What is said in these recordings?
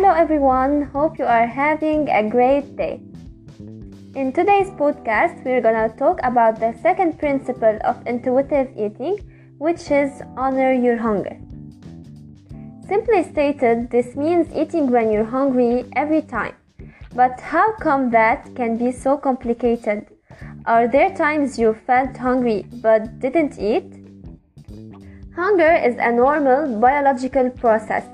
Hello everyone, hope you are having a great day. In today's podcast, we're gonna talk about the second principle of intuitive eating, which is honor your hunger. Simply stated, this means eating when you're hungry every time. But how come that can be so complicated? Are there times you felt hungry but didn't eat? Hunger is a normal biological process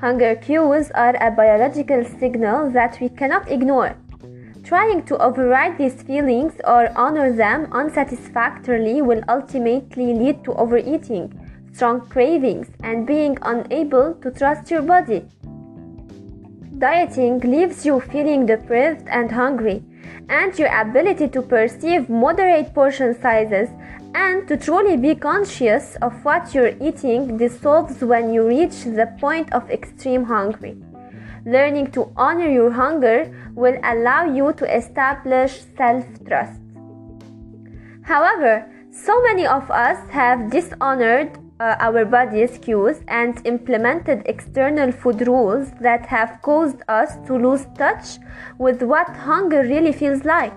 Hunger cues are a biological signal that we cannot ignore. Trying to override these feelings or honor them unsatisfactorily will ultimately lead to overeating, strong cravings, and being unable to trust your body. Dieting leaves you feeling deprived and hungry, and your ability to perceive moderate portion sizes and to truly be conscious of what you're eating dissolves when you reach the point of extreme hunger. Learning to honor your hunger will allow you to establish self trust. However, so many of us have dishonored uh, our body's cues and implemented external food rules that have caused us to lose touch with what hunger really feels like.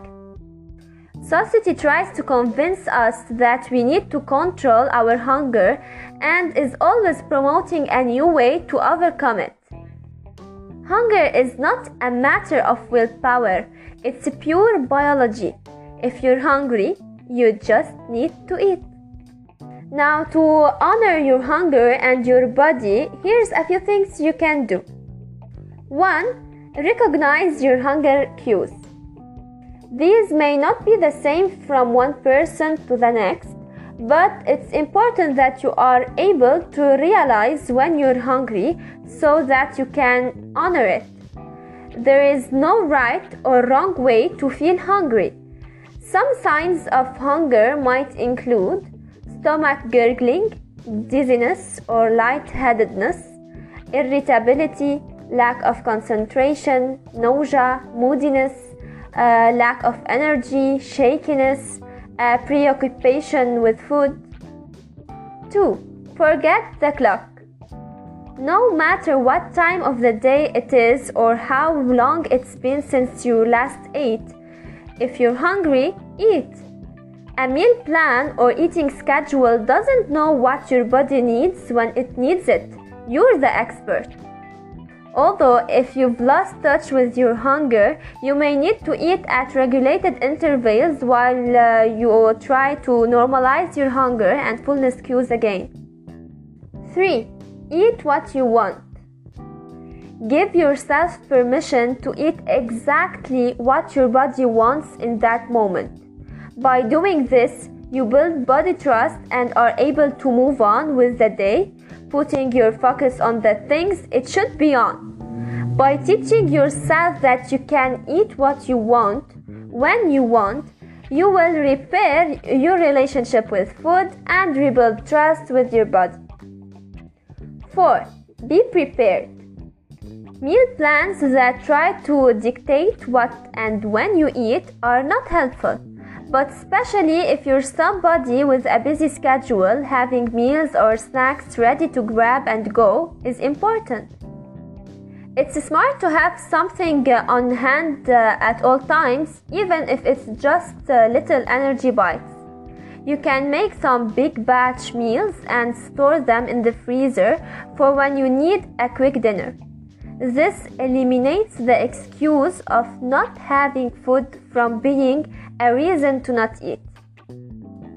Society tries to convince us that we need to control our hunger and is always promoting a new way to overcome it. Hunger is not a matter of willpower, it's pure biology. If you're hungry, you just need to eat. Now, to honor your hunger and your body, here's a few things you can do. 1. Recognize your hunger cues. These may not be the same from one person to the next, but it's important that you are able to realize when you're hungry so that you can honor it. There is no right or wrong way to feel hungry. Some signs of hunger might include stomach gurgling, dizziness or lightheadedness, irritability, lack of concentration, nausea, moodiness, uh, lack of energy, shakiness, uh, preoccupation with food. 2. Forget the clock. No matter what time of the day it is or how long it's been since you last ate, if you're hungry, eat. A meal plan or eating schedule doesn't know what your body needs when it needs it. You're the expert. Although, if you've lost touch with your hunger, you may need to eat at regulated intervals while uh, you try to normalize your hunger and fullness cues again. 3. Eat what you want. Give yourself permission to eat exactly what your body wants in that moment. By doing this, you build body trust and are able to move on with the day putting your focus on the things it should be on. By teaching yourself that you can eat what you want when you want, you will repair your relationship with food and rebuild trust with your body. 4. Be prepared. Meal plans that try to dictate what and when you eat are not helpful. But especially if you're somebody with a busy schedule, having meals or snacks ready to grab and go is important. It's smart to have something uh, on hand uh, at all times, even if it's just uh, little energy bites. You can make some big batch meals and store them in the freezer for when you need a quick dinner. This eliminates the excuse of not having food from being a reason to not eat.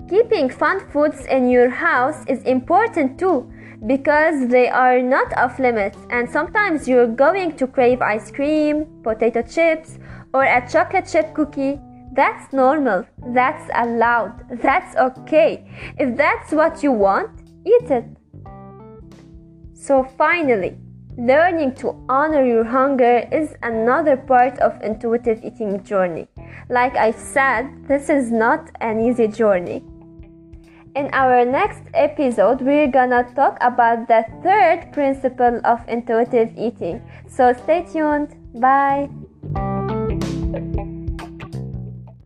Keeping fun foods in your house is important too because they are not off limits and sometimes you're going to crave ice cream, potato chips, or a chocolate chip cookie. That's normal, that's allowed, that's okay. If that's what you want, eat it. So, finally, Learning to honor your hunger is another part of intuitive eating journey. Like I said, this is not an easy journey. In our next episode, we're gonna talk about the third principle of intuitive eating. So stay tuned. Bye.